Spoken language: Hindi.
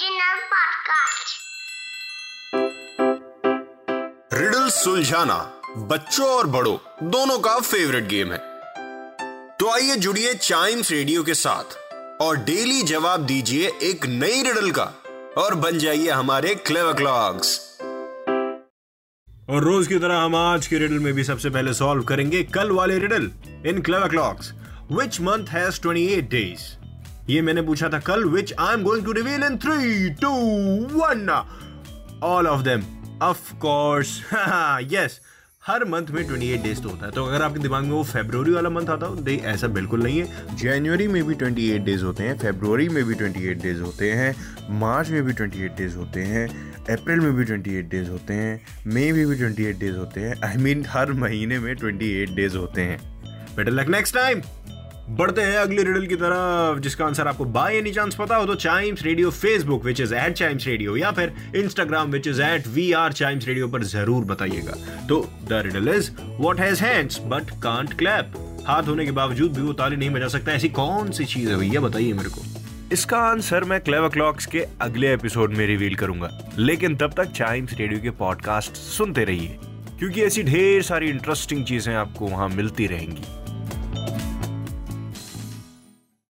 Podcast. Riddle सुलझाना बच्चों और बड़ों दोनों का फेवरेट गेम है। तो आइए जुड़िए चाइम्स रेडियो के साथ और डेली जवाब दीजिए एक नई रिडल का और बन जाइए हमारे क्लेवर क्लॉक्स और रोज की तरह हम आज के रिडल में भी सबसे पहले सॉल्व करेंगे कल वाले riddle in clever clocks which month has 28 days ये मैंने पूछा था कल which I am going to reveal in three two one all of them of course yes her month में 28 डेज़ तो होता है। तो अगर आपके दिमाग में वो फेब्रुवरी वाला मंथ आता हो नहीं ऐसा बिल्कुल नहीं है। जनवरी में भी 28 डेज़ होते हैं फेब्रवरी में भी 28 डेज़ होते हैं मार्च में भी 28 डेज़ होते हैं अप्रैल में भी 28 डेज़ होते हैं मई में भी 28 डेज़ होते हैं। आई I मीन mean, हर महीने में 28 डेज़ होते हैं। बेटर लक नेक्स्ट टाइम बढ़ते हैं अगले रिडल की तरफ़, जिसका आंसर आपको बाय एनी चांस पता हो तो Chimes radio Facebook which is at Chimes radio या फिर Instagram which is at we are Chimes radio पर ज़रूर बताइएगा। तो the riddle is what has hands but can't clap हाथ होने के बावजूद भी वो ताली नहीं बजा सकता। ऐसी कौन सी चीज़ है भैया, बताइए मेरे को। इसका आंसर मैं क्लेवर क्लॉक्स के अगले एपिसोड में रिवील करूँगा। लेकिन तब तक चाइम्स रेडियो के पॉडकास्ट सुनते रहिए, क्योंकि ऐसी ढेर सारी इंटरेस्टिंग चीज़ें आपको वहाँ मिलती रहेंगी।